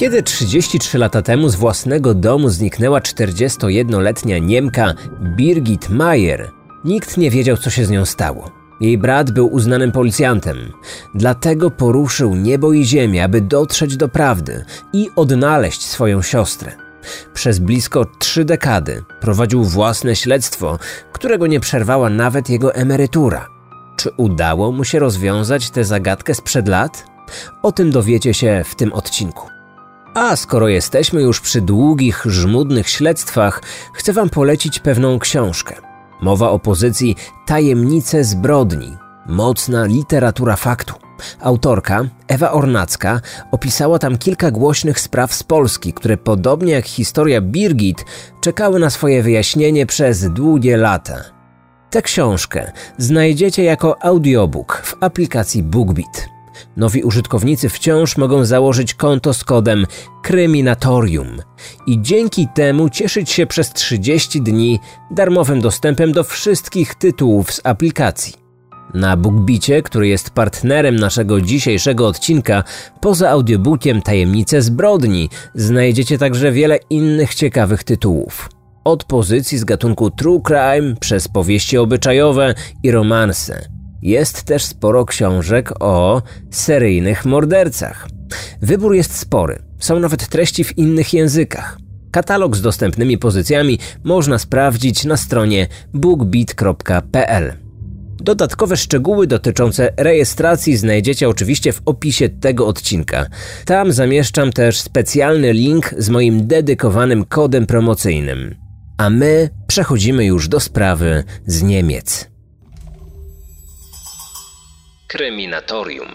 Kiedy 33 lata temu z własnego domu zniknęła 41-letnia Niemka Birgit Mayer, nikt nie wiedział, co się z nią stało. Jej brat był uznanym policjantem, dlatego poruszył niebo i ziemię, aby dotrzeć do prawdy i odnaleźć swoją siostrę. Przez blisko trzy dekady prowadził własne śledztwo, którego nie przerwała nawet jego emerytura. Czy udało mu się rozwiązać tę zagadkę sprzed lat? O tym dowiecie się w tym odcinku. A skoro jesteśmy już przy długich, żmudnych śledztwach, chcę Wam polecić pewną książkę. Mowa o pozycji Tajemnice zbrodni. Mocna literatura faktu. Autorka, Ewa Ornacka, opisała tam kilka głośnych spraw z Polski, które podobnie jak historia Birgit czekały na swoje wyjaśnienie przez długie lata. Tę książkę znajdziecie jako audiobook w aplikacji BookBeat. Nowi użytkownicy wciąż mogą założyć konto z kodem Kryminatorium i dzięki temu cieszyć się przez 30 dni darmowym dostępem do wszystkich tytułów z aplikacji. Na BookBicie, który jest partnerem naszego dzisiejszego odcinka, poza audiobookiem Tajemnice Zbrodni, znajdziecie także wiele innych ciekawych tytułów. Od pozycji z gatunku true crime przez powieści obyczajowe i romanse. Jest też sporo książek o seryjnych mordercach. Wybór jest spory, są nawet treści w innych językach. Katalog z dostępnymi pozycjami można sprawdzić na stronie bookbeat.pl. Dodatkowe szczegóły dotyczące rejestracji znajdziecie oczywiście w opisie tego odcinka. Tam zamieszczam też specjalny link z moim dedykowanym kodem promocyjnym. A my przechodzimy już do sprawy z Niemiec. Kryminatorium.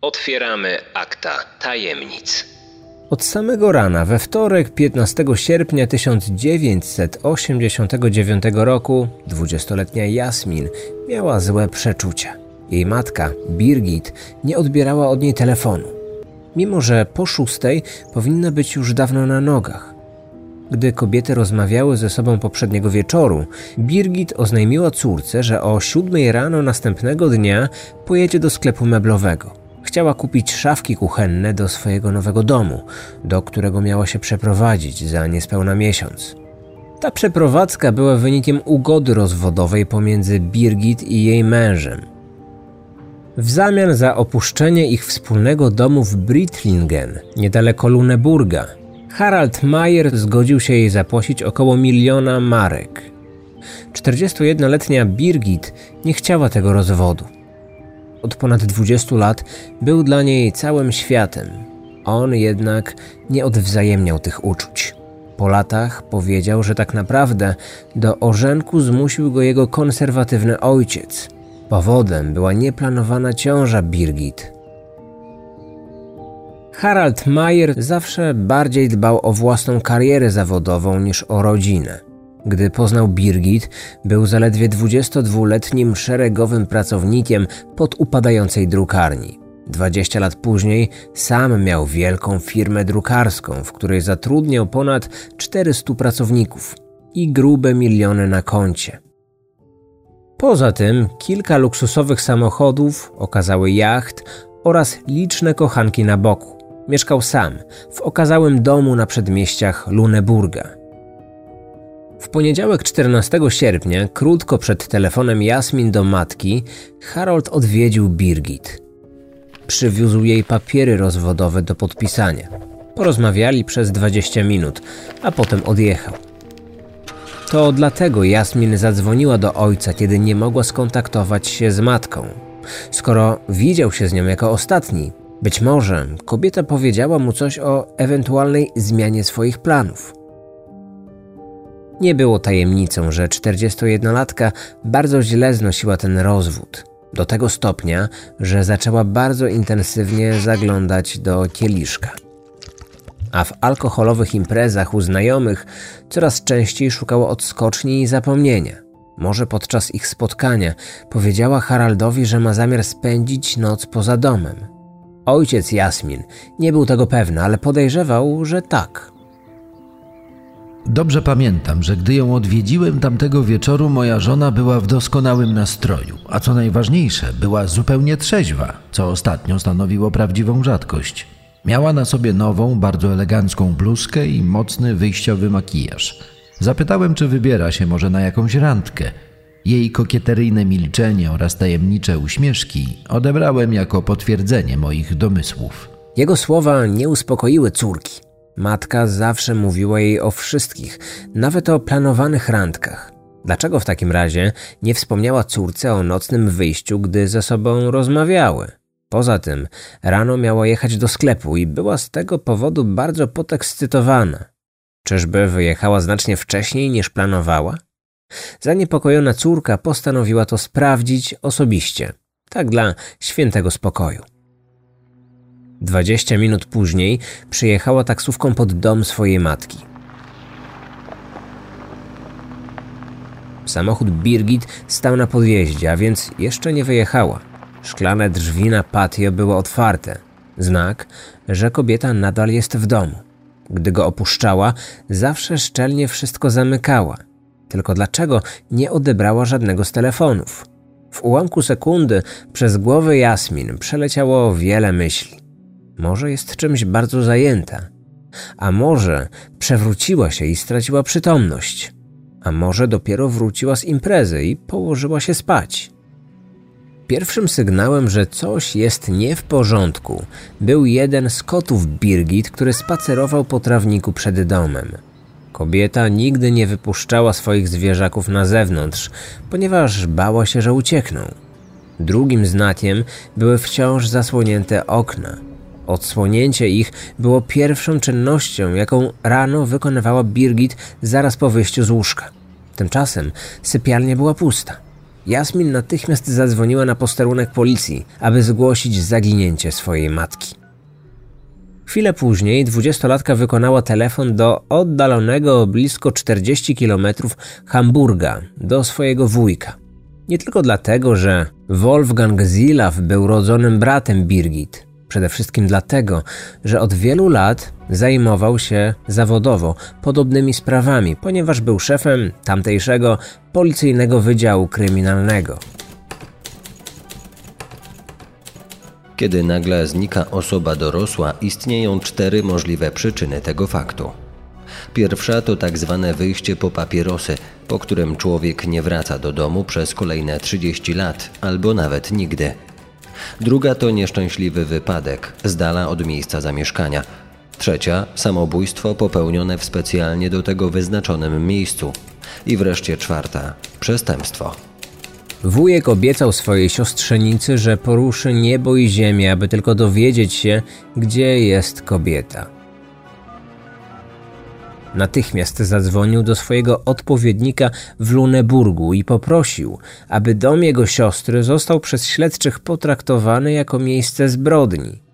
Otwieramy akta tajemnic. Od samego rana, we wtorek 15 sierpnia 1989 roku, 20-letnia Jasmin miała złe przeczucia. Jej matka, Birgit, nie odbierała od niej telefonu, mimo że po szóstej powinna być już dawno na nogach. Gdy kobiety rozmawiały ze sobą poprzedniego wieczoru, Birgit oznajmiła córce, że o siódmej rano następnego dnia pojedzie do sklepu meblowego. Chciała kupić szafki kuchenne do swojego nowego domu, do którego miała się przeprowadzić za niespełna miesiąc. Ta przeprowadzka była wynikiem ugody rozwodowej pomiędzy Birgit i jej mężem. W zamian za opuszczenie ich wspólnego domu w Britlingen, niedaleko Luneburga, Harald Mayer zgodził się jej zapłacić około miliona marek. 41-letnia Birgit nie chciała tego rozwodu. Od ponad 20 lat był dla niej całym światem. On jednak nie odwzajemniał tych uczuć. Po latach powiedział, że tak naprawdę do orzenku zmusił go jego konserwatywny ojciec. Powodem była nieplanowana ciąża Birgit, Harald Mayer zawsze bardziej dbał o własną karierę zawodową niż o rodzinę. Gdy poznał Birgit, był zaledwie 22-letnim szeregowym pracownikiem pod upadającej drukarni. 20 lat później sam miał wielką firmę drukarską, w której zatrudniał ponad 400 pracowników i grube miliony na koncie. Poza tym kilka luksusowych samochodów, okazały jacht oraz liczne kochanki na boku. Mieszkał sam, w okazałym domu na przedmieściach Luneburga. W poniedziałek 14 sierpnia, krótko przed telefonem Jasmin do matki, Harold odwiedził Birgit. Przywiózł jej papiery rozwodowe do podpisania. Porozmawiali przez 20 minut, a potem odjechał. To dlatego Jasmin zadzwoniła do ojca, kiedy nie mogła skontaktować się z matką. Skoro widział się z nią jako ostatni, być może kobieta powiedziała mu coś o ewentualnej zmianie swoich planów. Nie było tajemnicą, że 41-latka bardzo źle znosiła ten rozwód. Do tego stopnia, że zaczęła bardzo intensywnie zaglądać do kieliszka. A w alkoholowych imprezach u znajomych coraz częściej szukała odskoczni i zapomnienia. Może podczas ich spotkania powiedziała Haraldowi, że ma zamiar spędzić noc poza domem. Ojciec Jasmin nie był tego pewny, ale podejrzewał, że tak. Dobrze pamiętam, że gdy ją odwiedziłem tamtego wieczoru, moja żona była w doskonałym nastroju, a co najważniejsze, była zupełnie trzeźwa, co ostatnio stanowiło prawdziwą rzadkość. Miała na sobie nową, bardzo elegancką bluzkę i mocny wyjściowy makijaż. Zapytałem, czy wybiera się może na jakąś randkę. Jej kokieteryjne milczenie oraz tajemnicze uśmieszki odebrałem jako potwierdzenie moich domysłów. Jego słowa nie uspokoiły córki. Matka zawsze mówiła jej o wszystkich, nawet o planowanych randkach. Dlaczego w takim razie nie wspomniała córce o nocnym wyjściu, gdy ze sobą rozmawiały? Poza tym, rano miała jechać do sklepu i była z tego powodu bardzo podekscytowana. Czyżby wyjechała znacznie wcześniej niż planowała? Zaniepokojona córka postanowiła to sprawdzić osobiście, tak dla świętego spokoju. Dwadzieścia minut później przyjechała taksówką pod dom swojej matki. Samochód Birgit stał na podjeździe, a więc jeszcze nie wyjechała. Szklane drzwi na patio były otwarte. Znak, że kobieta nadal jest w domu. Gdy go opuszczała, zawsze szczelnie wszystko zamykała. Tylko dlaczego nie odebrała żadnego z telefonów? W ułamku sekundy przez głowę Jasmin przeleciało wiele myśli. Może jest czymś bardzo zajęta, a może przewróciła się i straciła przytomność, a może dopiero wróciła z imprezy i położyła się spać. Pierwszym sygnałem, że coś jest nie w porządku, był jeden z kotów Birgit, który spacerował po trawniku przed domem. Kobieta nigdy nie wypuszczała swoich zwierzaków na zewnątrz, ponieważ bała się, że uciekną. Drugim znakiem były wciąż zasłonięte okna. Odsłonięcie ich było pierwszą czynnością, jaką rano wykonywała Birgit zaraz po wyjściu z łóżka. Tymczasem sypialnia była pusta. Jasmin natychmiast zadzwoniła na posterunek policji, aby zgłosić zaginięcie swojej matki. Chwilę później dwudziestolatka wykonała telefon do oddalonego blisko 40 kilometrów Hamburga do swojego wujka. Nie tylko dlatego, że Wolfgang Zilaw był rodzonym bratem Birgit. Przede wszystkim dlatego, że od wielu lat zajmował się zawodowo podobnymi sprawami, ponieważ był szefem tamtejszego policyjnego wydziału kryminalnego. Kiedy nagle znika osoba dorosła, istnieją cztery możliwe przyczyny tego faktu. Pierwsza to tak zwane wyjście po papierosy, po którym człowiek nie wraca do domu przez kolejne 30 lat albo nawet nigdy. Druga to nieszczęśliwy wypadek z dala od miejsca zamieszkania. Trzecia samobójstwo popełnione w specjalnie do tego wyznaczonym miejscu. I wreszcie czwarta przestępstwo. Wujek obiecał swojej siostrzenicy, że poruszy niebo i ziemię, aby tylko dowiedzieć się, gdzie jest kobieta. Natychmiast zadzwonił do swojego odpowiednika w Luneburgu i poprosił, aby dom jego siostry został przez śledczych potraktowany jako miejsce zbrodni.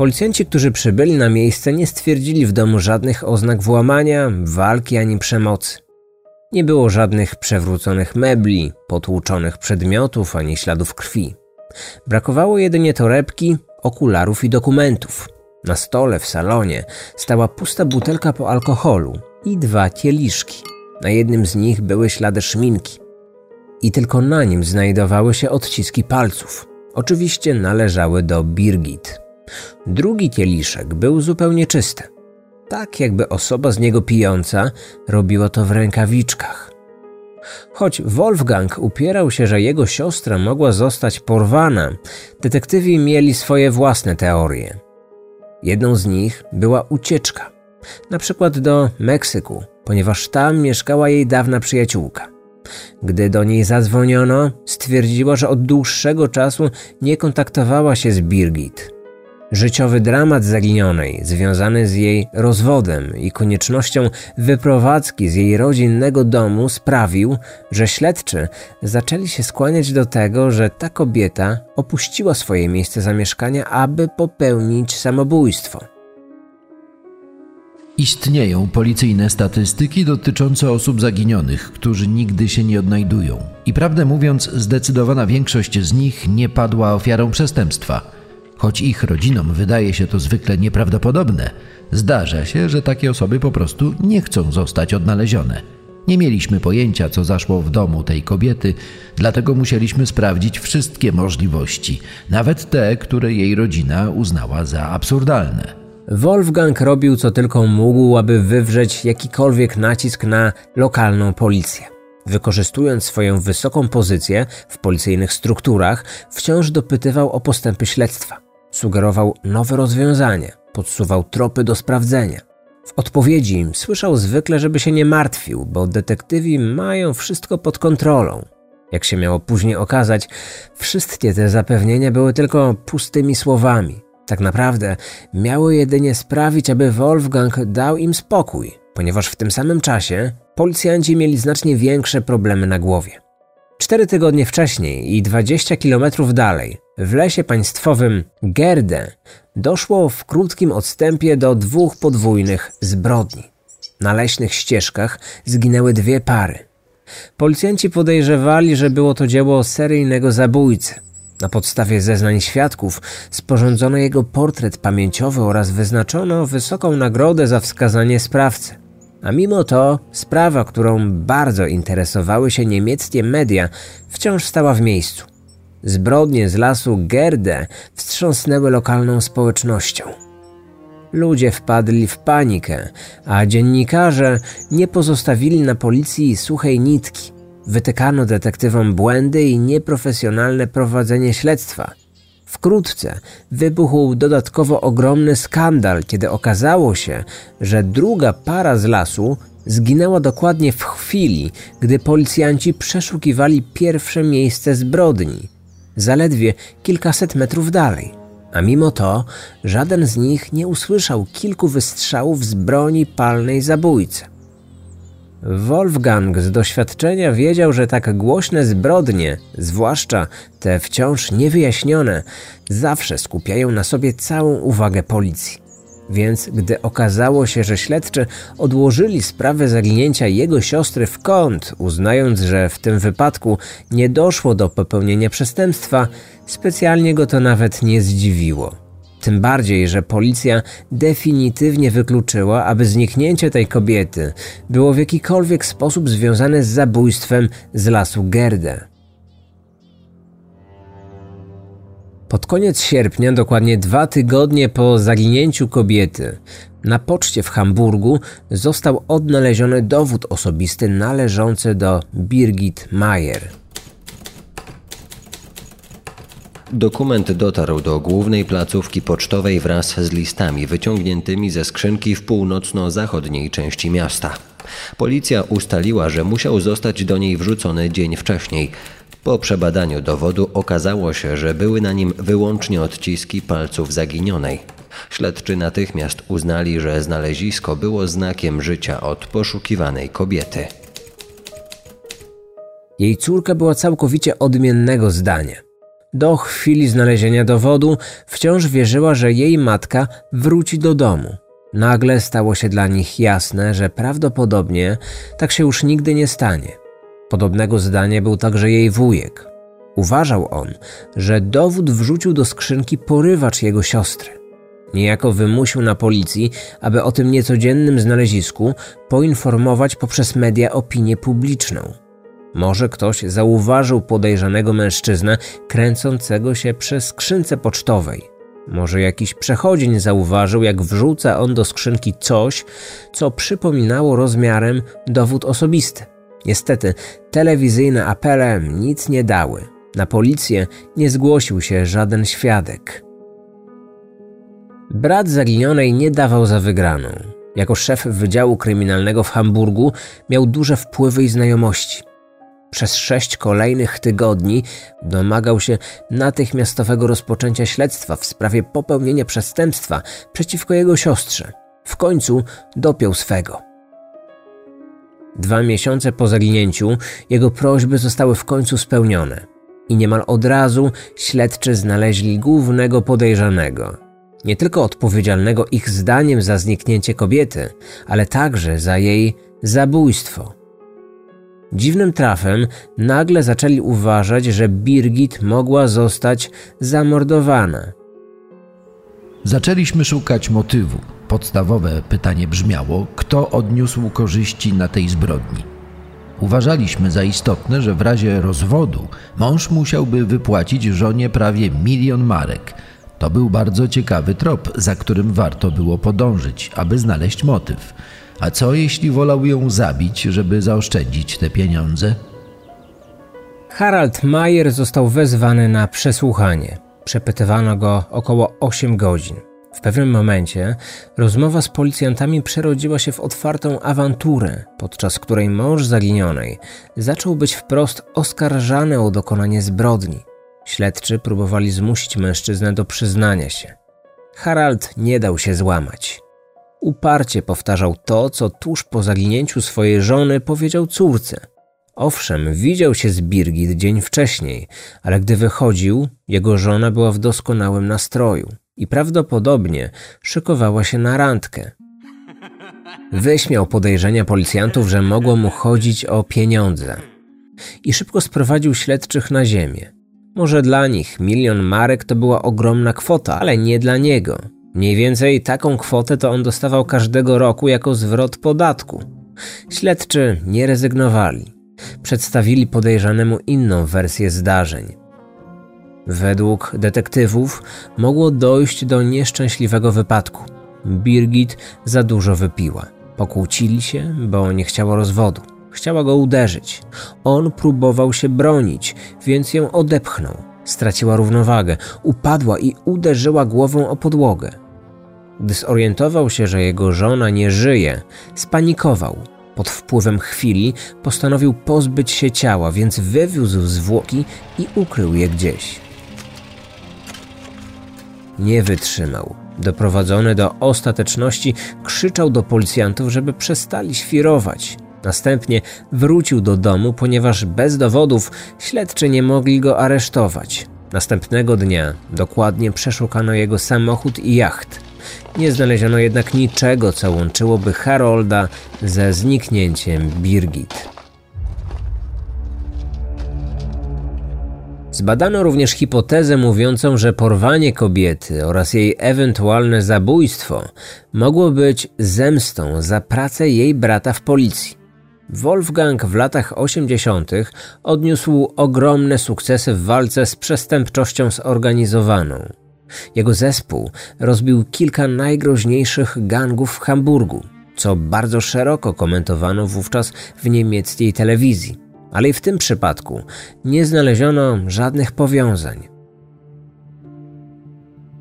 Policjanci, którzy przybyli na miejsce, nie stwierdzili w domu żadnych oznak włamania, walki ani przemocy. Nie było żadnych przewróconych mebli, potłuczonych przedmiotów ani śladów krwi. Brakowało jedynie torebki, okularów i dokumentów. Na stole w salonie stała pusta butelka po alkoholu i dwa kieliszki. Na jednym z nich były ślady szminki. I tylko na nim znajdowały się odciski palców. Oczywiście należały do Birgit. Drugi kieliszek był zupełnie czysty. Tak jakby osoba z niego pijąca robiła to w rękawiczkach. Choć Wolfgang upierał się, że jego siostra mogła zostać porwana, detektywi mieli swoje własne teorie. Jedną z nich była ucieczka, na przykład do Meksyku, ponieważ tam mieszkała jej dawna przyjaciółka. Gdy do niej zadzwoniono, stwierdziła, że od dłuższego czasu nie kontaktowała się z Birgit. Życiowy dramat zaginionej, związany z jej rozwodem i koniecznością wyprowadzki z jej rodzinnego domu, sprawił, że śledczy zaczęli się skłaniać do tego, że ta kobieta opuściła swoje miejsce zamieszkania, aby popełnić samobójstwo. Istnieją policyjne statystyki dotyczące osób zaginionych, którzy nigdy się nie odnajdują. I prawdę mówiąc, zdecydowana większość z nich nie padła ofiarą przestępstwa. Choć ich rodzinom wydaje się to zwykle nieprawdopodobne, zdarza się, że takie osoby po prostu nie chcą zostać odnalezione. Nie mieliśmy pojęcia, co zaszło w domu tej kobiety, dlatego musieliśmy sprawdzić wszystkie możliwości, nawet te, które jej rodzina uznała za absurdalne. Wolfgang robił co tylko mógł, aby wywrzeć jakikolwiek nacisk na lokalną policję. Wykorzystując swoją wysoką pozycję w policyjnych strukturach, wciąż dopytywał o postępy śledztwa. Sugerował nowe rozwiązania, podsuwał tropy do sprawdzenia. W odpowiedzi słyszał zwykle, żeby się nie martwił, bo detektywi mają wszystko pod kontrolą. Jak się miało później okazać, wszystkie te zapewnienia były tylko pustymi słowami. Tak naprawdę miały jedynie sprawić, aby Wolfgang dał im spokój, ponieważ w tym samym czasie policjanci mieli znacznie większe problemy na głowie. Cztery tygodnie wcześniej i 20 kilometrów dalej, w lesie państwowym Gerde, doszło w krótkim odstępie do dwóch podwójnych zbrodni. Na leśnych ścieżkach zginęły dwie pary. Policjanci podejrzewali, że było to dzieło seryjnego zabójcy. Na podstawie zeznań świadków sporządzono jego portret pamięciowy oraz wyznaczono wysoką nagrodę za wskazanie sprawcy. A mimo to sprawa, którą bardzo interesowały się niemieckie media, wciąż stała w miejscu. Zbrodnie z lasu Gerde wstrząsnęły lokalną społecznością. Ludzie wpadli w panikę, a dziennikarze nie pozostawili na policji suchej nitki. Wytykano detektywom błędy i nieprofesjonalne prowadzenie śledztwa. Wkrótce wybuchł dodatkowo ogromny skandal, kiedy okazało się, że druga para z lasu zginęła dokładnie w chwili, gdy policjanci przeszukiwali pierwsze miejsce zbrodni, zaledwie kilkaset metrów dalej. A mimo to żaden z nich nie usłyszał kilku wystrzałów z broni palnej zabójcy. Wolfgang z doświadczenia wiedział, że tak głośne zbrodnie, zwłaszcza te wciąż niewyjaśnione, zawsze skupiają na sobie całą uwagę policji. Więc gdy okazało się, że śledczy odłożyli sprawę zaginięcia jego siostry w kąt, uznając, że w tym wypadku nie doszło do popełnienia przestępstwa, specjalnie go to nawet nie zdziwiło. Tym bardziej, że policja definitywnie wykluczyła, aby zniknięcie tej kobiety było w jakikolwiek sposób związane z zabójstwem z lasu Gerde. Pod koniec sierpnia, dokładnie dwa tygodnie po zaginięciu kobiety, na poczcie w Hamburgu został odnaleziony dowód osobisty należący do Birgit Mayer. Dokument dotarł do głównej placówki pocztowej wraz z listami wyciągniętymi ze skrzynki w północno-zachodniej części miasta. Policja ustaliła, że musiał zostać do niej wrzucony dzień wcześniej. Po przebadaniu dowodu okazało się, że były na nim wyłącznie odciski palców zaginionej. Śledczy natychmiast uznali, że znalezisko było znakiem życia od poszukiwanej kobiety. Jej córka była całkowicie odmiennego zdania. Do chwili znalezienia dowodu wciąż wierzyła, że jej matka wróci do domu. Nagle stało się dla nich jasne, że prawdopodobnie tak się już nigdy nie stanie. Podobnego zdania był także jej wujek. Uważał on, że dowód wrzucił do skrzynki porywacz jego siostry. Niejako wymusił na policji, aby o tym niecodziennym znalezisku poinformować poprzez media opinię publiczną. Może ktoś zauważył podejrzanego mężczyznę kręcącego się przez skrzynce pocztowej. Może jakiś przechodzień zauważył, jak wrzuca on do skrzynki coś, co przypominało rozmiarem dowód osobisty. Niestety, telewizyjne apele nic nie dały. Na policję nie zgłosił się żaden świadek. Brat zaginionej nie dawał za wygraną. Jako szef Wydziału Kryminalnego w Hamburgu miał duże wpływy i znajomości. Przez sześć kolejnych tygodni domagał się natychmiastowego rozpoczęcia śledztwa w sprawie popełnienia przestępstwa przeciwko jego siostrze. W końcu dopiął swego. Dwa miesiące po zaginięciu jego prośby zostały w końcu spełnione i niemal od razu śledczy znaleźli głównego podejrzanego. Nie tylko odpowiedzialnego ich zdaniem za zniknięcie kobiety, ale także za jej zabójstwo. Dziwnym trafem nagle zaczęli uważać, że Birgit mogła zostać zamordowana. Zaczęliśmy szukać motywu. Podstawowe pytanie brzmiało: kto odniósł korzyści na tej zbrodni? Uważaliśmy za istotne, że w razie rozwodu mąż musiałby wypłacić żonie prawie milion marek. To był bardzo ciekawy trop, za którym warto było podążyć, aby znaleźć motyw. A co jeśli wolał ją zabić, żeby zaoszczędzić te pieniądze? Harald Mayer został wezwany na przesłuchanie. Przepytywano go około 8 godzin. W pewnym momencie rozmowa z policjantami przerodziła się w otwartą awanturę, podczas której mąż zaginionej zaczął być wprost oskarżany o dokonanie zbrodni. Śledczy próbowali zmusić mężczyznę do przyznania się. Harald nie dał się złamać. Uparcie powtarzał to, co tuż po zaginięciu swojej żony powiedział córce. Owszem, widział się z Birgit dzień wcześniej, ale gdy wychodził, jego żona była w doskonałym nastroju i prawdopodobnie szykowała się na randkę. Wyśmiał podejrzenia policjantów, że mogło mu chodzić o pieniądze i szybko sprowadził śledczych na ziemię. Może dla nich milion marek to była ogromna kwota, ale nie dla niego. Mniej więcej taką kwotę to on dostawał każdego roku jako zwrot podatku. Śledczy nie rezygnowali. Przedstawili podejrzanemu inną wersję zdarzeń. Według detektywów mogło dojść do nieszczęśliwego wypadku. Birgit za dużo wypiła. Pokłócili się, bo nie chciała rozwodu. Chciała go uderzyć. On próbował się bronić, więc ją odepchnął. Straciła równowagę, upadła i uderzyła głową o podłogę. Gdy zorientował się, że jego żona nie żyje, spanikował. Pod wpływem chwili postanowił pozbyć się ciała, więc wywiózł zwłoki i ukrył je gdzieś. Nie wytrzymał. Doprowadzony do ostateczności, krzyczał do policjantów, żeby przestali świrować. Następnie wrócił do domu, ponieważ bez dowodów śledczy nie mogli go aresztować. Następnego dnia dokładnie przeszukano jego samochód i jacht. Nie znaleziono jednak niczego, co łączyłoby Harolda ze zniknięciem Birgit. Zbadano również hipotezę mówiącą, że porwanie kobiety oraz jej ewentualne zabójstwo mogło być zemstą za pracę jej brata w policji. Wolfgang w latach 80. odniósł ogromne sukcesy w walce z przestępczością zorganizowaną. Jego zespół rozbił kilka najgroźniejszych gangów w Hamburgu, co bardzo szeroko komentowano wówczas w niemieckiej telewizji. Ale i w tym przypadku nie znaleziono żadnych powiązań.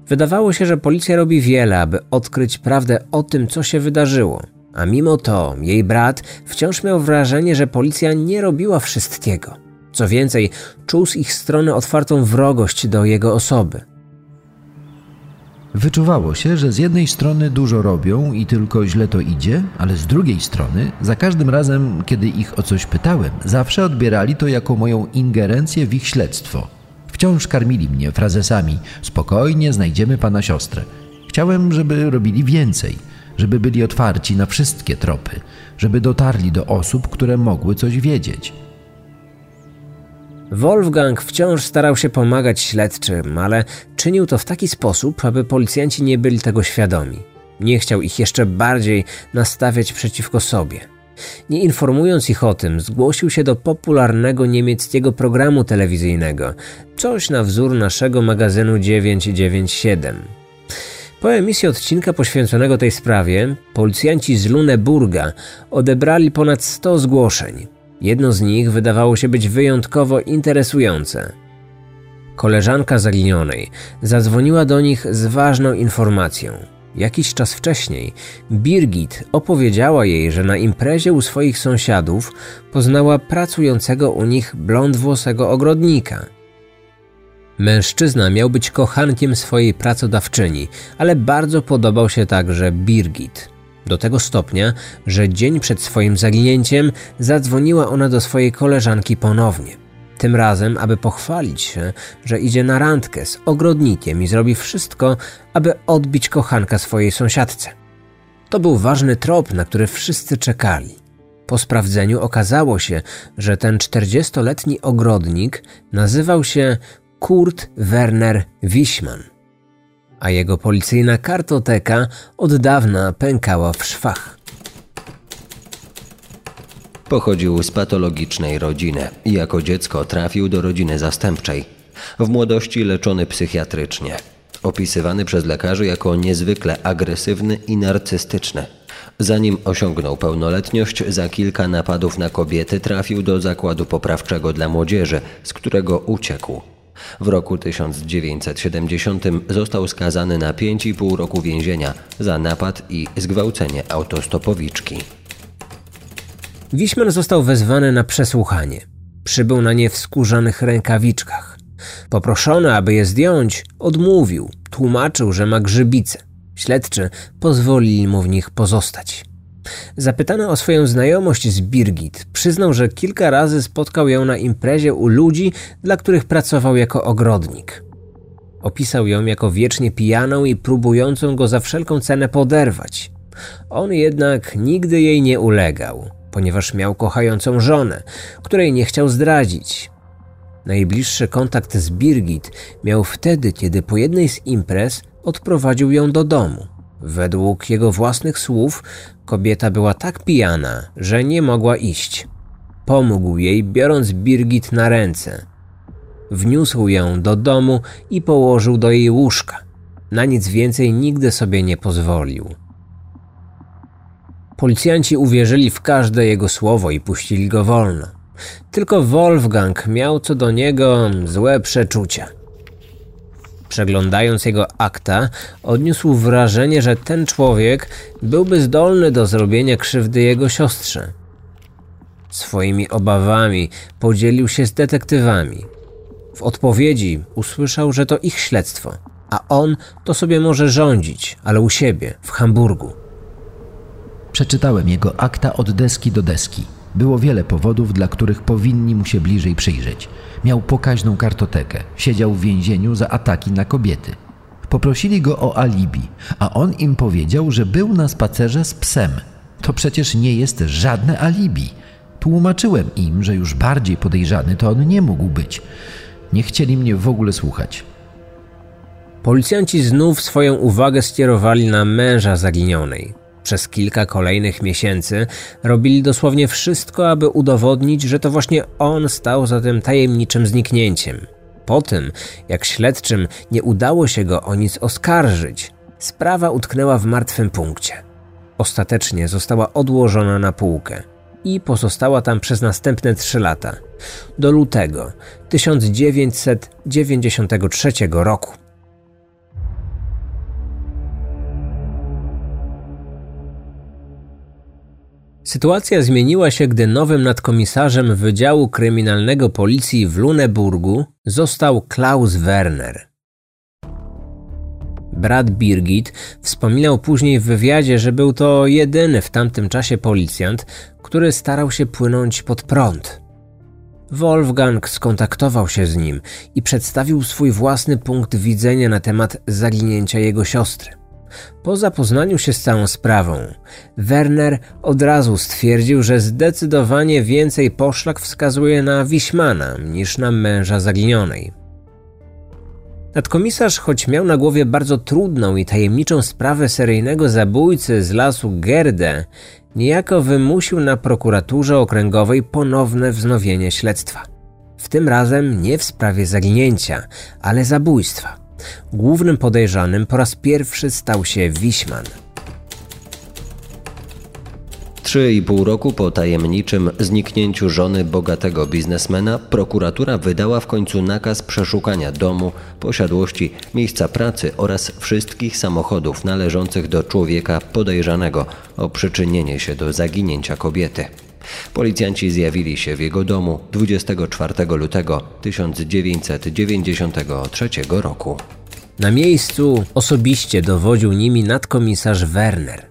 Wydawało się, że policja robi wiele, aby odkryć prawdę o tym, co się wydarzyło. A mimo to jej brat wciąż miał wrażenie, że policja nie robiła wszystkiego. Co więcej, czuł z ich strony otwartą wrogość do jego osoby. Wyczuwało się, że z jednej strony dużo robią i tylko źle to idzie, ale z drugiej strony, za każdym razem, kiedy ich o coś pytałem, zawsze odbierali to jako moją ingerencję w ich śledztwo. Wciąż karmili mnie frazesami: spokojnie, znajdziemy pana siostrę. Chciałem, żeby robili więcej, żeby byli otwarci na wszystkie tropy, żeby dotarli do osób, które mogły coś wiedzieć. Wolfgang wciąż starał się pomagać śledczym, ale czynił to w taki sposób, aby policjanci nie byli tego świadomi. Nie chciał ich jeszcze bardziej nastawiać przeciwko sobie. Nie informując ich o tym, zgłosił się do popularnego niemieckiego programu telewizyjnego, coś na wzór naszego magazynu 997. Po emisji odcinka poświęconego tej sprawie, policjanci z Luneburga odebrali ponad 100 zgłoszeń. Jedno z nich wydawało się być wyjątkowo interesujące. Koleżanka zaginionej zadzwoniła do nich z ważną informacją. Jakiś czas wcześniej Birgit opowiedziała jej, że na imprezie u swoich sąsiadów poznała pracującego u nich blondwłosego ogrodnika. Mężczyzna miał być kochankiem swojej pracodawczyni, ale bardzo podobał się także Birgit. Do tego stopnia, że dzień przed swoim zaginięciem zadzwoniła ona do swojej koleżanki ponownie. Tym razem, aby pochwalić się, że idzie na randkę z ogrodnikiem i zrobi wszystko, aby odbić kochanka swojej sąsiadce. To był ważny trop, na który wszyscy czekali. Po sprawdzeniu okazało się, że ten 40-letni ogrodnik nazywał się Kurt Werner Wiśman a jego policyjna kartoteka od dawna pękała w szwach. Pochodził z patologicznej rodziny i jako dziecko trafił do rodziny zastępczej. W młodości leczony psychiatrycznie. Opisywany przez lekarzy jako niezwykle agresywny i narcystyczny. Zanim osiągnął pełnoletność, za kilka napadów na kobiety trafił do zakładu poprawczego dla młodzieży, z którego uciekł. W roku 1970 został skazany na 5,5 roku więzienia za napad i zgwałcenie autostopowiczki. Wiśman został wezwany na przesłuchanie. Przybył na nie w skórzanych rękawiczkach. Poproszony, aby je zdjąć, odmówił. Tłumaczył, że ma grzybice. Śledczy pozwolili mu w nich pozostać. Zapytany o swoją znajomość z Birgit, przyznał, że kilka razy spotkał ją na imprezie u ludzi, dla których pracował jako ogrodnik. Opisał ją jako wiecznie pijaną i próbującą go za wszelką cenę poderwać. On jednak nigdy jej nie ulegał, ponieważ miał kochającą żonę, której nie chciał zdradzić. Najbliższy kontakt z Birgit miał wtedy, kiedy po jednej z imprez odprowadził ją do domu. Według jego własnych słów, kobieta była tak pijana, że nie mogła iść. Pomógł jej, biorąc Birgit na ręce. Wniósł ją do domu i położył do jej łóżka. Na nic więcej nigdy sobie nie pozwolił. Policjanci uwierzyli w każde jego słowo i puścili go wolno. Tylko Wolfgang miał co do niego złe przeczucia. Przeglądając jego akta, odniósł wrażenie, że ten człowiek byłby zdolny do zrobienia krzywdy jego siostrze. Swoimi obawami podzielił się z detektywami. W odpowiedzi usłyszał, że to ich śledztwo, a on to sobie może rządzić, ale u siebie, w Hamburgu. Przeczytałem jego akta od deski do deski. Było wiele powodów, dla których powinni mu się bliżej przyjrzeć. Miał pokaźną kartotekę, siedział w więzieniu za ataki na kobiety. Poprosili go o alibi, a on im powiedział, że był na spacerze z psem. To przecież nie jest żadne alibi. Tłumaczyłem im, że już bardziej podejrzany to on nie mógł być. Nie chcieli mnie w ogóle słuchać. Policjanci znów swoją uwagę skierowali na męża zaginionej. Przez kilka kolejnych miesięcy robili dosłownie wszystko, aby udowodnić, że to właśnie on stał za tym tajemniczym zniknięciem. Po tym, jak śledczym nie udało się go o nic oskarżyć, sprawa utknęła w martwym punkcie. Ostatecznie została odłożona na półkę i pozostała tam przez następne trzy lata, do lutego 1993 roku. Sytuacja zmieniła się, gdy nowym nadkomisarzem Wydziału Kryminalnego Policji w Luneburgu został Klaus Werner. Brat Birgit wspominał później w wywiadzie, że był to jedyny w tamtym czasie policjant, który starał się płynąć pod prąd. Wolfgang skontaktował się z nim i przedstawił swój własny punkt widzenia na temat zaginięcia jego siostry. Po zapoznaniu się z całą sprawą, Werner od razu stwierdził, że zdecydowanie więcej poszlak wskazuje na Wiśmana niż na męża zaginionej. Nadkomisarz, choć miał na głowie bardzo trudną i tajemniczą sprawę seryjnego zabójcy z lasu Gerde, niejako wymusił na prokuraturze okręgowej ponowne wznowienie śledztwa. W tym razem nie w sprawie zaginięcia, ale zabójstwa. Głównym podejrzanym po raz pierwszy stał się Wiśman. Trzy i pół roku po tajemniczym zniknięciu żony bogatego biznesmena, prokuratura wydała w końcu nakaz przeszukania domu, posiadłości, miejsca pracy oraz wszystkich samochodów należących do człowieka podejrzanego o przyczynienie się do zaginięcia kobiety. Policjanci zjawili się w jego domu 24 lutego 1993 roku. Na miejscu osobiście dowodził nimi nadkomisarz Werner.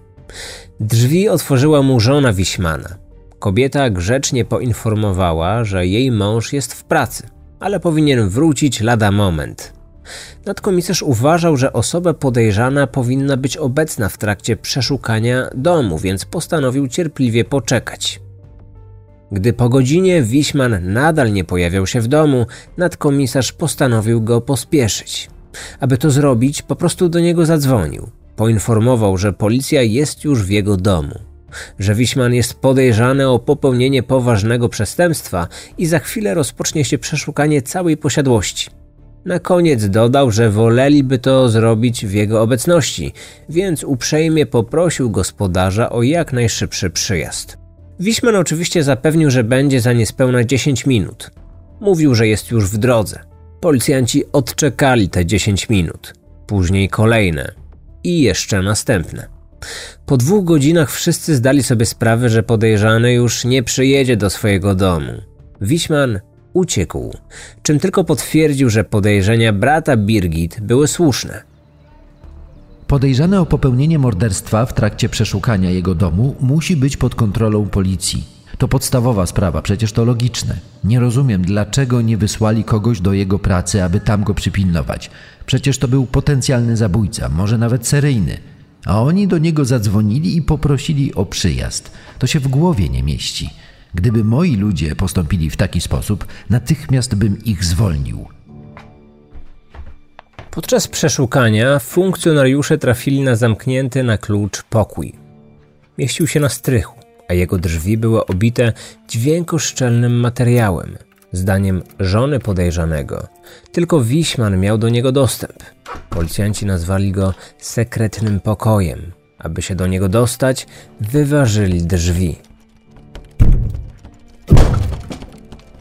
Drzwi otworzyła mu żona Wiśmana. Kobieta grzecznie poinformowała, że jej mąż jest w pracy, ale powinien wrócić lada moment. Nadkomisarz uważał, że osoba podejrzana powinna być obecna w trakcie przeszukania domu, więc postanowił cierpliwie poczekać. Gdy po godzinie Wiśman nadal nie pojawiał się w domu, nadkomisarz postanowił go pospieszyć. Aby to zrobić, po prostu do niego zadzwonił. Poinformował, że policja jest już w jego domu. że Wiśman jest podejrzany o popełnienie poważnego przestępstwa i za chwilę rozpocznie się przeszukanie całej posiadłości. Na koniec dodał, że woleliby to zrobić w jego obecności, więc uprzejmie poprosił gospodarza o jak najszybszy przyjazd. Wiśman oczywiście zapewnił, że będzie za niespełna 10 minut. Mówił, że jest już w drodze. Policjanci odczekali te 10 minut, później kolejne i jeszcze następne. Po dwóch godzinach wszyscy zdali sobie sprawę, że podejrzany już nie przyjedzie do swojego domu. Wiśman uciekł, czym tylko potwierdził, że podejrzenia brata Birgit były słuszne. Podejrzany o popełnienie morderstwa w trakcie przeszukania jego domu musi być pod kontrolą policji. To podstawowa sprawa, przecież to logiczne. Nie rozumiem, dlaczego nie wysłali kogoś do jego pracy, aby tam go przypilnować. Przecież to był potencjalny zabójca, może nawet seryjny. A oni do niego zadzwonili i poprosili o przyjazd. To się w głowie nie mieści. Gdyby moi ludzie postąpili w taki sposób, natychmiast bym ich zwolnił. Podczas przeszukania funkcjonariusze trafili na zamknięty na klucz pokój. Mieścił się na strychu, a jego drzwi były obite dźwiękoszczelnym materiałem. Zdaniem żony podejrzanego, tylko Wiśman miał do niego dostęp. Policjanci nazwali go sekretnym pokojem. Aby się do niego dostać, wyważyli drzwi.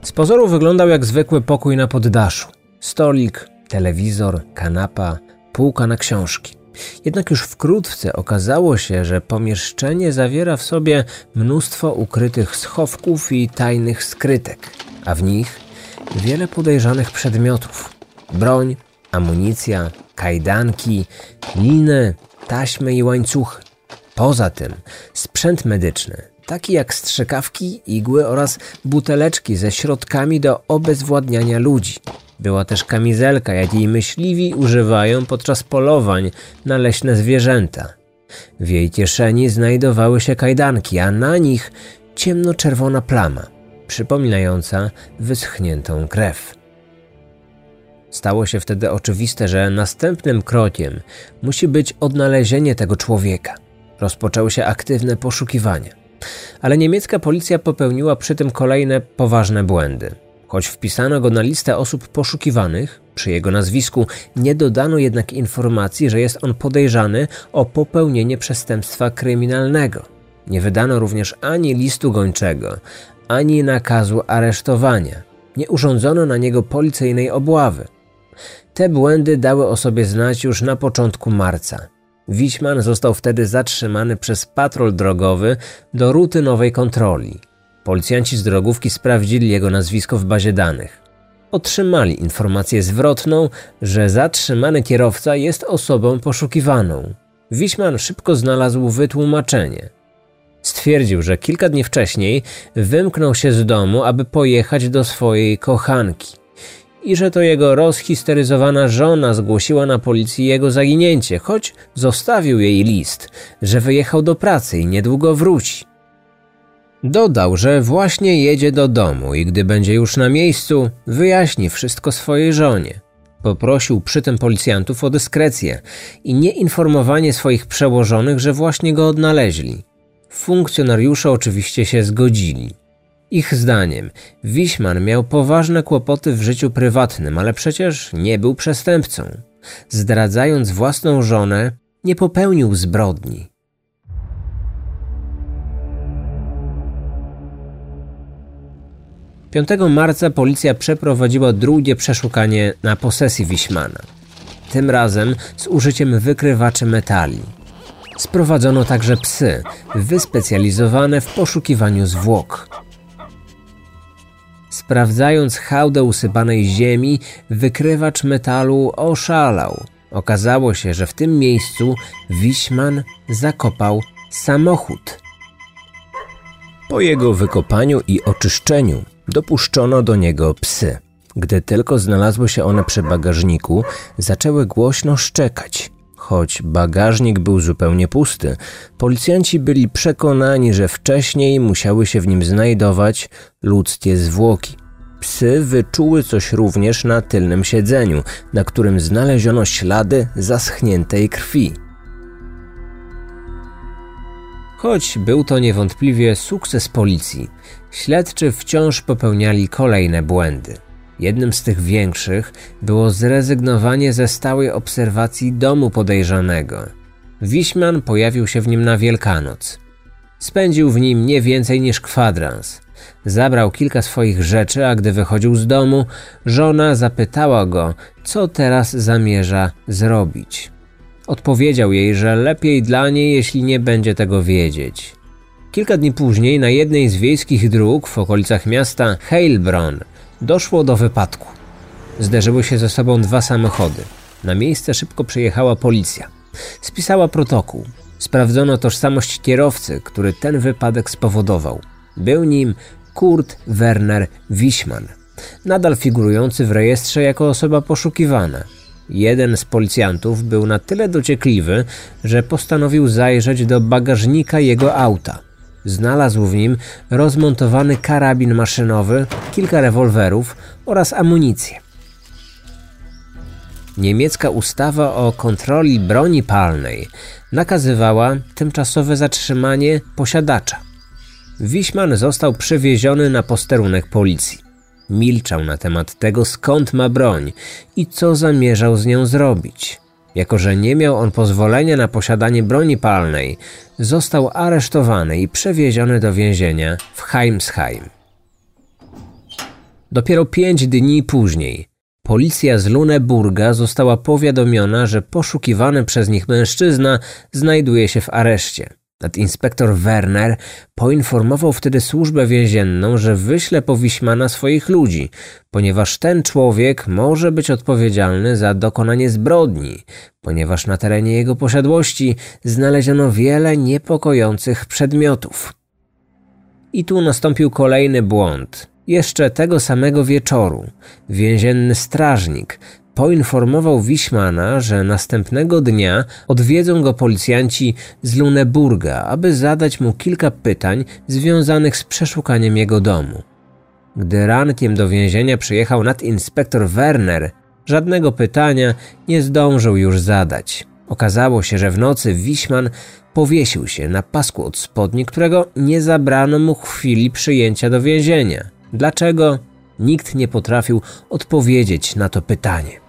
Z pozoru wyglądał jak zwykły pokój na poddaszu. Stolik, telewizor, kanapa, półka na książki. Jednak już wkrótce okazało się, że pomieszczenie zawiera w sobie mnóstwo ukrytych schowków i tajnych skrytek, a w nich wiele podejrzanych przedmiotów: broń, amunicja, kajdanki, liny, taśmy i łańcuchy. Poza tym sprzęt medyczny, taki jak strzykawki, igły oraz buteleczki ze środkami do obezwładniania ludzi. Była też kamizelka, jakiej myśliwi używają podczas polowań na leśne zwierzęta. W jej kieszeni znajdowały się kajdanki, a na nich ciemnoczerwona plama, przypominająca wyschniętą krew. Stało się wtedy oczywiste, że następnym krokiem musi być odnalezienie tego człowieka. Rozpoczęły się aktywne poszukiwania. Ale niemiecka policja popełniła przy tym kolejne poważne błędy. Choć wpisano go na listę osób poszukiwanych, przy jego nazwisku nie dodano jednak informacji, że jest on podejrzany o popełnienie przestępstwa kryminalnego. Nie wydano również ani listu gończego, ani nakazu aresztowania. Nie urządzono na niego policyjnej obławy. Te błędy dały o sobie znać już na początku marca. Wiśman został wtedy zatrzymany przez patrol drogowy do rutynowej kontroli. Policjanci z drogówki sprawdzili jego nazwisko w bazie danych. Otrzymali informację zwrotną, że zatrzymany kierowca jest osobą poszukiwaną. Wiśman szybko znalazł wytłumaczenie. Stwierdził, że kilka dni wcześniej wymknął się z domu, aby pojechać do swojej kochanki i że to jego rozhisteryzowana żona zgłosiła na policji jego zaginięcie, choć zostawił jej list, że wyjechał do pracy i niedługo wróci. Dodał, że właśnie jedzie do domu i gdy będzie już na miejscu, wyjaśni wszystko swojej żonie. Poprosił przy tym policjantów o dyskrecję i nieinformowanie swoich przełożonych, że właśnie go odnaleźli. Funkcjonariusze oczywiście się zgodzili. Ich zdaniem Wiśman miał poważne kłopoty w życiu prywatnym, ale przecież nie był przestępcą. Zdradzając własną żonę, nie popełnił zbrodni. 5 marca policja przeprowadziła drugie przeszukanie na posesji Wiśmana. Tym razem z użyciem wykrywaczy metali. Sprowadzono także psy, wyspecjalizowane w poszukiwaniu zwłok. Sprawdzając hałdę usypanej ziemi, wykrywacz metalu oszalał. Okazało się, że w tym miejscu Wiśman zakopał samochód. Po jego wykopaniu i oczyszczeniu Dopuszczono do niego psy. Gdy tylko znalazły się one przy bagażniku, zaczęły głośno szczekać. Choć bagażnik był zupełnie pusty, policjanci byli przekonani, że wcześniej musiały się w nim znajdować ludzkie zwłoki. Psy wyczuły coś również na tylnym siedzeniu, na którym znaleziono ślady zaschniętej krwi. Choć był to niewątpliwie sukces policji, śledczy wciąż popełniali kolejne błędy. Jednym z tych większych było zrezygnowanie ze stałej obserwacji domu podejrzanego. Wiśman pojawił się w nim na Wielkanoc. Spędził w nim nie więcej niż kwadrans. Zabrał kilka swoich rzeczy, a gdy wychodził z domu, żona zapytała go, co teraz zamierza zrobić. Odpowiedział jej, że lepiej dla niej, jeśli nie będzie tego wiedzieć. Kilka dni później na jednej z wiejskich dróg w okolicach miasta Heilbronn doszło do wypadku. Zderzyły się ze sobą dwa samochody. Na miejsce szybko przyjechała policja. Spisała protokół. Sprawdzono tożsamość kierowcy, który ten wypadek spowodował. Był nim Kurt Werner Wiśman, nadal figurujący w rejestrze jako osoba poszukiwana. Jeden z policjantów był na tyle dociekliwy, że postanowił zajrzeć do bagażnika jego auta. Znalazł w nim rozmontowany karabin maszynowy, kilka rewolwerów oraz amunicję. Niemiecka ustawa o kontroli broni palnej nakazywała tymczasowe zatrzymanie posiadacza. Wiśman został przewieziony na posterunek policji. Milczał na temat tego, skąd ma broń i co zamierzał z nią zrobić. Jako, że nie miał on pozwolenia na posiadanie broni palnej, został aresztowany i przewieziony do więzienia w Heimsheim. Dopiero pięć dni później policja z Luneburga została powiadomiona, że poszukiwany przez nich mężczyzna znajduje się w areszcie. Nadinspektor Werner poinformował wtedy służbę więzienną, że wyśle po Wiśmana swoich ludzi, ponieważ ten człowiek może być odpowiedzialny za dokonanie zbrodni, ponieważ na terenie jego posiadłości znaleziono wiele niepokojących przedmiotów. I tu nastąpił kolejny błąd. Jeszcze tego samego wieczoru więzienny strażnik poinformował Wiśmana, że następnego dnia odwiedzą go policjanci z Luneburga, aby zadać mu kilka pytań związanych z przeszukaniem jego domu. Gdy rankiem do więzienia przyjechał nadinspektor Werner, żadnego pytania nie zdążył już zadać. Okazało się, że w nocy Wiśman powiesił się na pasku od spodni, którego nie zabrano mu chwili przyjęcia do więzienia. Dlaczego? Nikt nie potrafił odpowiedzieć na to pytanie.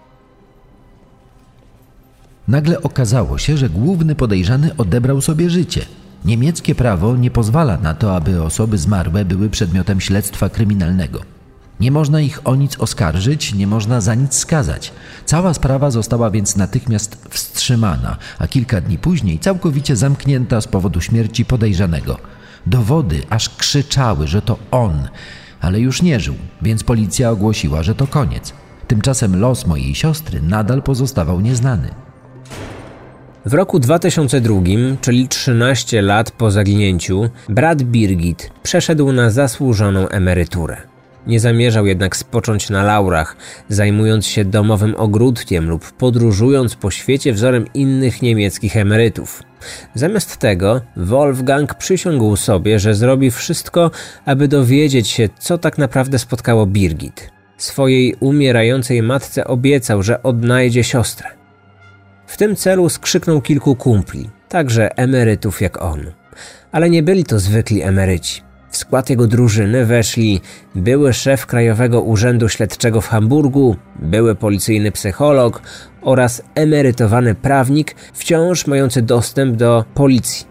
Nagle okazało się, że główny podejrzany odebrał sobie życie. Niemieckie prawo nie pozwala na to, aby osoby zmarłe były przedmiotem śledztwa kryminalnego. Nie można ich o nic oskarżyć, nie można za nic skazać. Cała sprawa została więc natychmiast wstrzymana, a kilka dni później całkowicie zamknięta z powodu śmierci podejrzanego. Dowody aż krzyczały, że to on, ale już nie żył, więc policja ogłosiła, że to koniec. Tymczasem los mojej siostry nadal pozostawał nieznany. W roku 2002, czyli 13 lat po zaginięciu, brat Birgit przeszedł na zasłużoną emeryturę. Nie zamierzał jednak spocząć na laurach, zajmując się domowym ogródkiem lub podróżując po świecie wzorem innych niemieckich emerytów. Zamiast tego, Wolfgang przysiągł sobie, że zrobi wszystko, aby dowiedzieć się, co tak naprawdę spotkało Birgit. Swojej umierającej matce obiecał, że odnajdzie siostrę. W tym celu skrzyknął kilku kumpli, także emerytów jak on. Ale nie byli to zwykli emeryci. W skład jego drużyny weszli były szef Krajowego Urzędu Śledczego w Hamburgu, były policyjny psycholog oraz emerytowany prawnik wciąż mający dostęp do policji.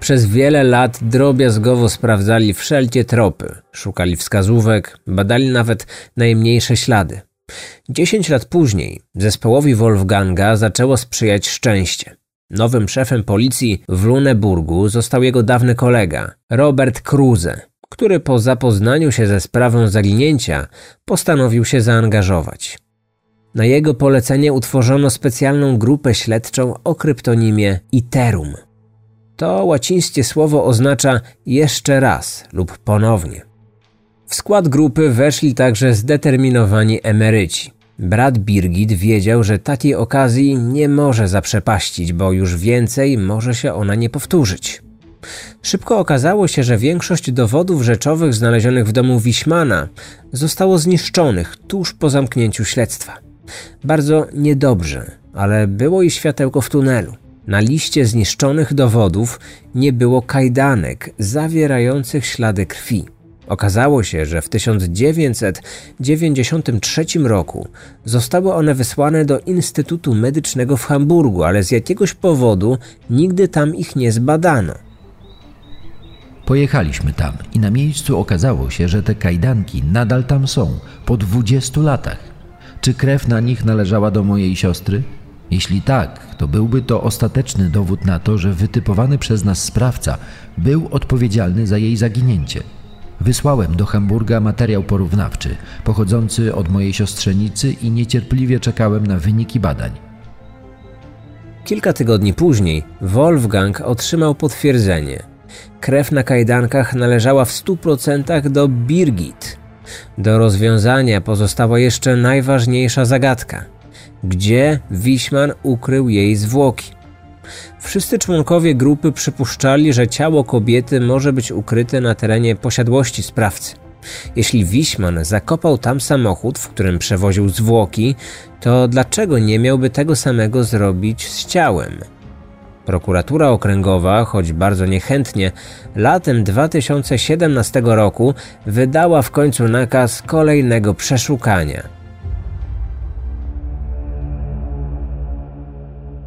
Przez wiele lat drobiazgowo sprawdzali wszelkie tropy, szukali wskazówek, badali nawet najmniejsze ślady. Dziesięć lat później zespołowi Wolfganga zaczęło sprzyjać szczęście. Nowym szefem policji w Luneburgu został jego dawny kolega, Robert Kruse, który po zapoznaniu się ze sprawą zaginięcia postanowił się zaangażować. Na jego polecenie utworzono specjalną grupę śledczą o kryptonimie Iterum. To łacińskie słowo oznacza jeszcze raz lub ponownie. W skład grupy weszli także zdeterminowani emeryci. Brat Birgit wiedział, że takiej okazji nie może zaprzepaścić, bo już więcej może się ona nie powtórzyć. Szybko okazało się, że większość dowodów rzeczowych znalezionych w domu Wiśmana zostało zniszczonych tuż po zamknięciu śledztwa. Bardzo niedobrze, ale było i światełko w tunelu. Na liście zniszczonych dowodów nie było kajdanek zawierających ślady krwi. Okazało się, że w 1993 roku zostały one wysłane do Instytutu Medycznego w Hamburgu, ale z jakiegoś powodu nigdy tam ich nie zbadano. Pojechaliśmy tam i na miejscu okazało się, że te kajdanki nadal tam są, po 20 latach. Czy krew na nich należała do mojej siostry? Jeśli tak, to byłby to ostateczny dowód na to, że wytypowany przez nas sprawca był odpowiedzialny za jej zaginięcie. Wysłałem do Hamburga materiał porównawczy, pochodzący od mojej siostrzenicy i niecierpliwie czekałem na wyniki badań. Kilka tygodni później Wolfgang otrzymał potwierdzenie. Krew na kajdankach należała w 100% do Birgit. Do rozwiązania pozostała jeszcze najważniejsza zagadka – gdzie Wiśman ukrył jej zwłoki. Wszyscy członkowie grupy przypuszczali, że ciało kobiety może być ukryte na terenie posiadłości sprawcy. Jeśli Wiśman zakopał tam samochód, w którym przewoził zwłoki, to dlaczego nie miałby tego samego zrobić z ciałem? Prokuratura okręgowa, choć bardzo niechętnie, latem 2017 roku wydała w końcu nakaz kolejnego przeszukania.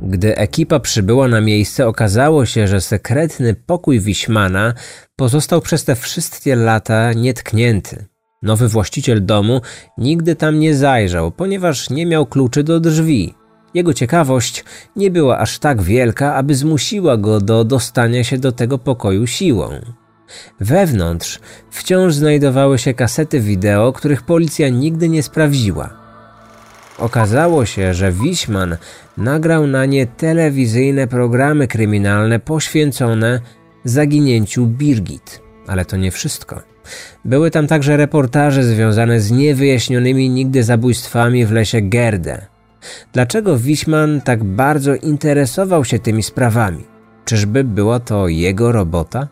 Gdy ekipa przybyła na miejsce, okazało się, że sekretny pokój Wiśmana pozostał przez te wszystkie lata nietknięty. Nowy właściciel domu nigdy tam nie zajrzał, ponieważ nie miał kluczy do drzwi. Jego ciekawość nie była aż tak wielka, aby zmusiła go do dostania się do tego pokoju siłą. Wewnątrz wciąż znajdowały się kasety wideo, których policja nigdy nie sprawdziła. Okazało się, że Wiśman nagrał na nie telewizyjne programy kryminalne poświęcone zaginięciu Birgit. Ale to nie wszystko. Były tam także reportaże związane z niewyjaśnionymi nigdy zabójstwami w lesie Gerde. Dlaczego Wiśman tak bardzo interesował się tymi sprawami? Czyżby była to jego robota?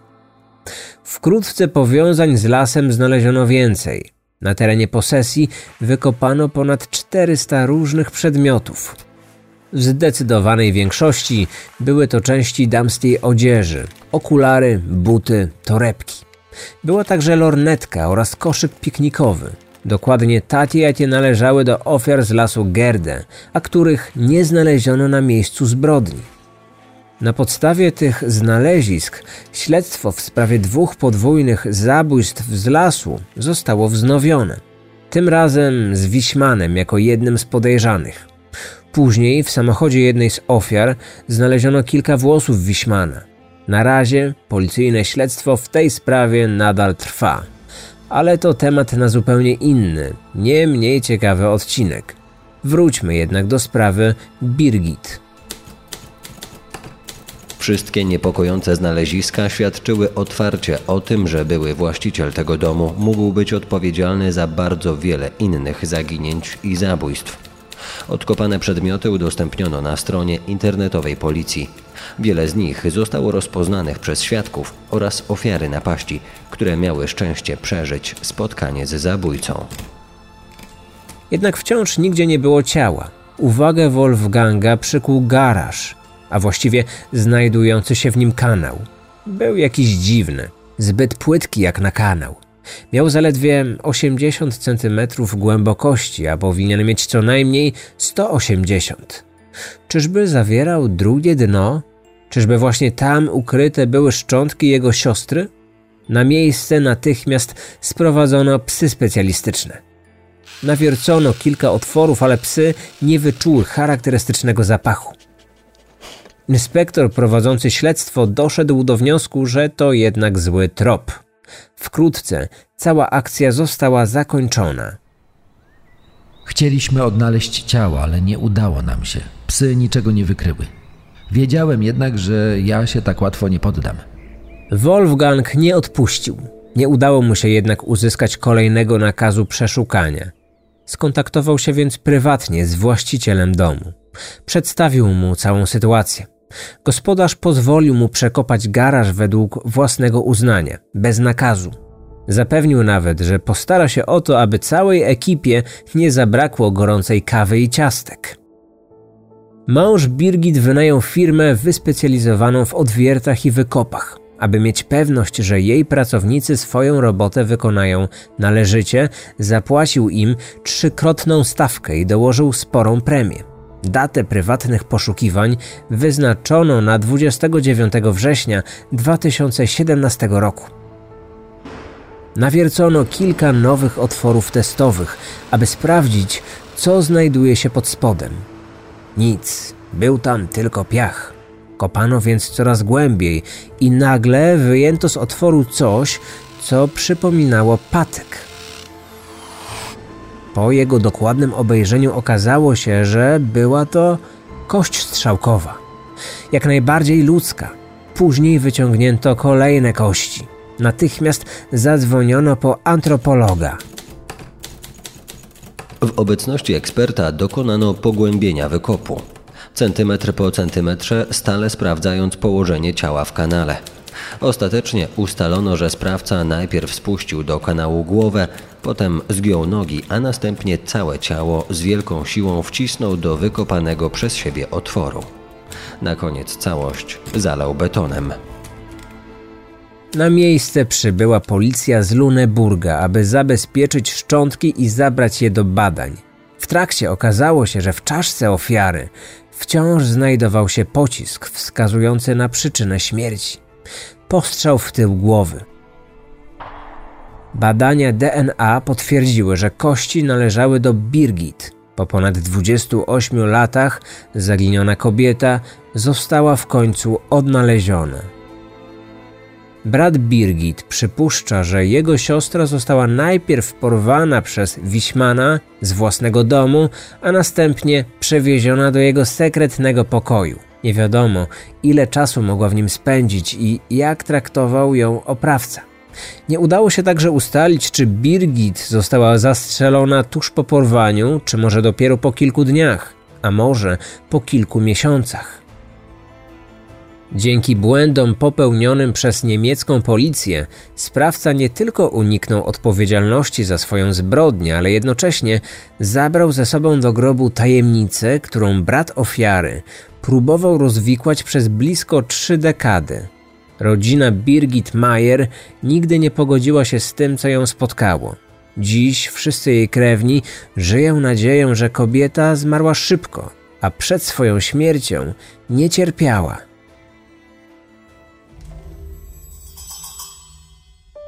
Wkrótce powiązań z lasem znaleziono więcej. Na terenie posesji wykopano ponad 400 różnych przedmiotów. W zdecydowanej większości były to części damskiej odzieży, okulary, buty, torebki. Była także lornetka oraz koszyk piknikowy. Dokładnie takie, jakie należały do ofiar z lasu Gerde, a których nie znaleziono na miejscu zbrodni. Na podstawie tych znalezisk śledztwo w sprawie dwóch podwójnych zabójstw z lasu zostało wznowione. Tym razem z Wiśmanem jako jednym z podejrzanych. Później w samochodzie jednej z ofiar znaleziono kilka włosów Wiśmana. Na razie policyjne śledztwo w tej sprawie nadal trwa. Ale to temat na zupełnie inny, nie mniej ciekawy odcinek. Wróćmy jednak do sprawy Birgit. Wszystkie niepokojące znaleziska świadczyły otwarcie o tym, że były właściciel tego domu mógł być odpowiedzialny za bardzo wiele innych zaginięć i zabójstw. Odkopane przedmioty udostępniono na stronie internetowej policji. Wiele z nich zostało rozpoznanych przez świadków oraz ofiary napaści, które miały szczęście przeżyć spotkanie z zabójcą. Jednak wciąż nigdzie nie było ciała. Uwagę Wolfganga przykuł garaż, a właściwie znajdujący się w nim kanał. Był jakiś dziwny, zbyt płytki jak na kanał. Miał zaledwie 80 cm głębokości, a powinien mieć co najmniej 180. Czyżby zawierał drugie dno? Czyżby właśnie tam ukryte były szczątki jego siostry? Na miejsce natychmiast sprowadzono psy specjalistyczne. Nawiercono kilka otworów, ale psy nie wyczuły charakterystycznego zapachu. Inspektor prowadzący śledztwo doszedł do wniosku, że to jednak zły trop. Wkrótce cała akcja została zakończona. Chcieliśmy odnaleźć ciało, ale nie udało nam się. Psy niczego nie wykryły. Wiedziałem jednak, że ja się tak łatwo nie poddam. Wolfgang nie odpuścił. Nie udało mu się jednak uzyskać kolejnego nakazu przeszukania. Skontaktował się więc prywatnie z właścicielem domu. Przedstawił mu całą sytuację. Gospodarz pozwolił mu przekopać garaż według własnego uznania, bez nakazu. Zapewnił nawet, że postara się o to, aby całej ekipie nie zabrakło gorącej kawy i ciastek. Mąż Birgit wynajął firmę wyspecjalizowaną w odwiertach i wykopach. Aby mieć pewność, że jej pracownicy swoją robotę wykonają należycie, zapłacił im trzykrotną stawkę i dołożył sporą premię. Datę prywatnych poszukiwań wyznaczono na 29 września 2017 roku. Nawiercono kilka nowych otworów testowych, aby sprawdzić, co znajduje się pod spodem. Nic, był tam tylko piach. Kopano więc coraz głębiej i nagle wyjęto z otworu coś, co przypominało patyk. Po jego dokładnym obejrzeniu okazało się, że była to kość strzałkowa, jak najbardziej ludzka. Później wyciągnięto kolejne kości. Natychmiast zadzwoniono po antropologa. W obecności eksperta dokonano pogłębienia wykopu. Centymetr po centymetrze, stale sprawdzając położenie ciała w kanale. Ostatecznie ustalono, że sprawca najpierw spuścił do kanału głowę, potem zgiął nogi, a następnie całe ciało z wielką siłą wcisnął do wykopanego przez siebie otworu. Na koniec całość zalał betonem. Na miejsce przybyła policja z Luneburga, aby zabezpieczyć szczątki i zabrać je do badań. W trakcie okazało się, że w czaszce ofiary wciąż znajdował się pocisk wskazujący na przyczynę śmierci. Postrzał w tył głowy. Badania DNA potwierdziły, że kości należały do Birgit. Po ponad 28 latach zaginiona kobieta została w końcu odnaleziona. Brat Birgit przypuszcza, że jego siostra została najpierw porwana przez Wiśmana z własnego domu, a następnie przewieziona do jego sekretnego pokoju. Nie wiadomo, ile czasu mogła w nim spędzić i jak traktował ją oprawca. Nie udało się także ustalić, czy Birgit została zastrzelona tuż po porwaniu, czy może dopiero po kilku dniach, a może po kilku miesiącach. Dzięki błędom popełnionym przez niemiecką policję, sprawca nie tylko uniknął odpowiedzialności za swoją zbrodnię, ale jednocześnie zabrał ze sobą do grobu tajemnicę, którą brat ofiary próbował rozwikłać przez blisko trzy dekady. Rodzina Birgit Mayer nigdy nie pogodziła się z tym, co ją spotkało. Dziś wszyscy jej krewni żyją nadzieją, że kobieta zmarła szybko, a przed swoją śmiercią nie cierpiała.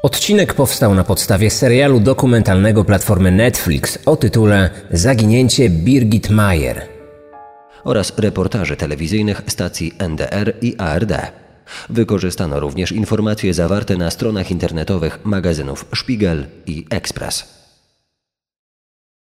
Odcinek powstał na podstawie serialu dokumentalnego platformy Netflix o tytule Zaginięcie Birgit Mayer oraz reportaży telewizyjnych stacji NDR i ARD. Wykorzystano również informacje zawarte na stronach internetowych magazynów Spiegel i Express.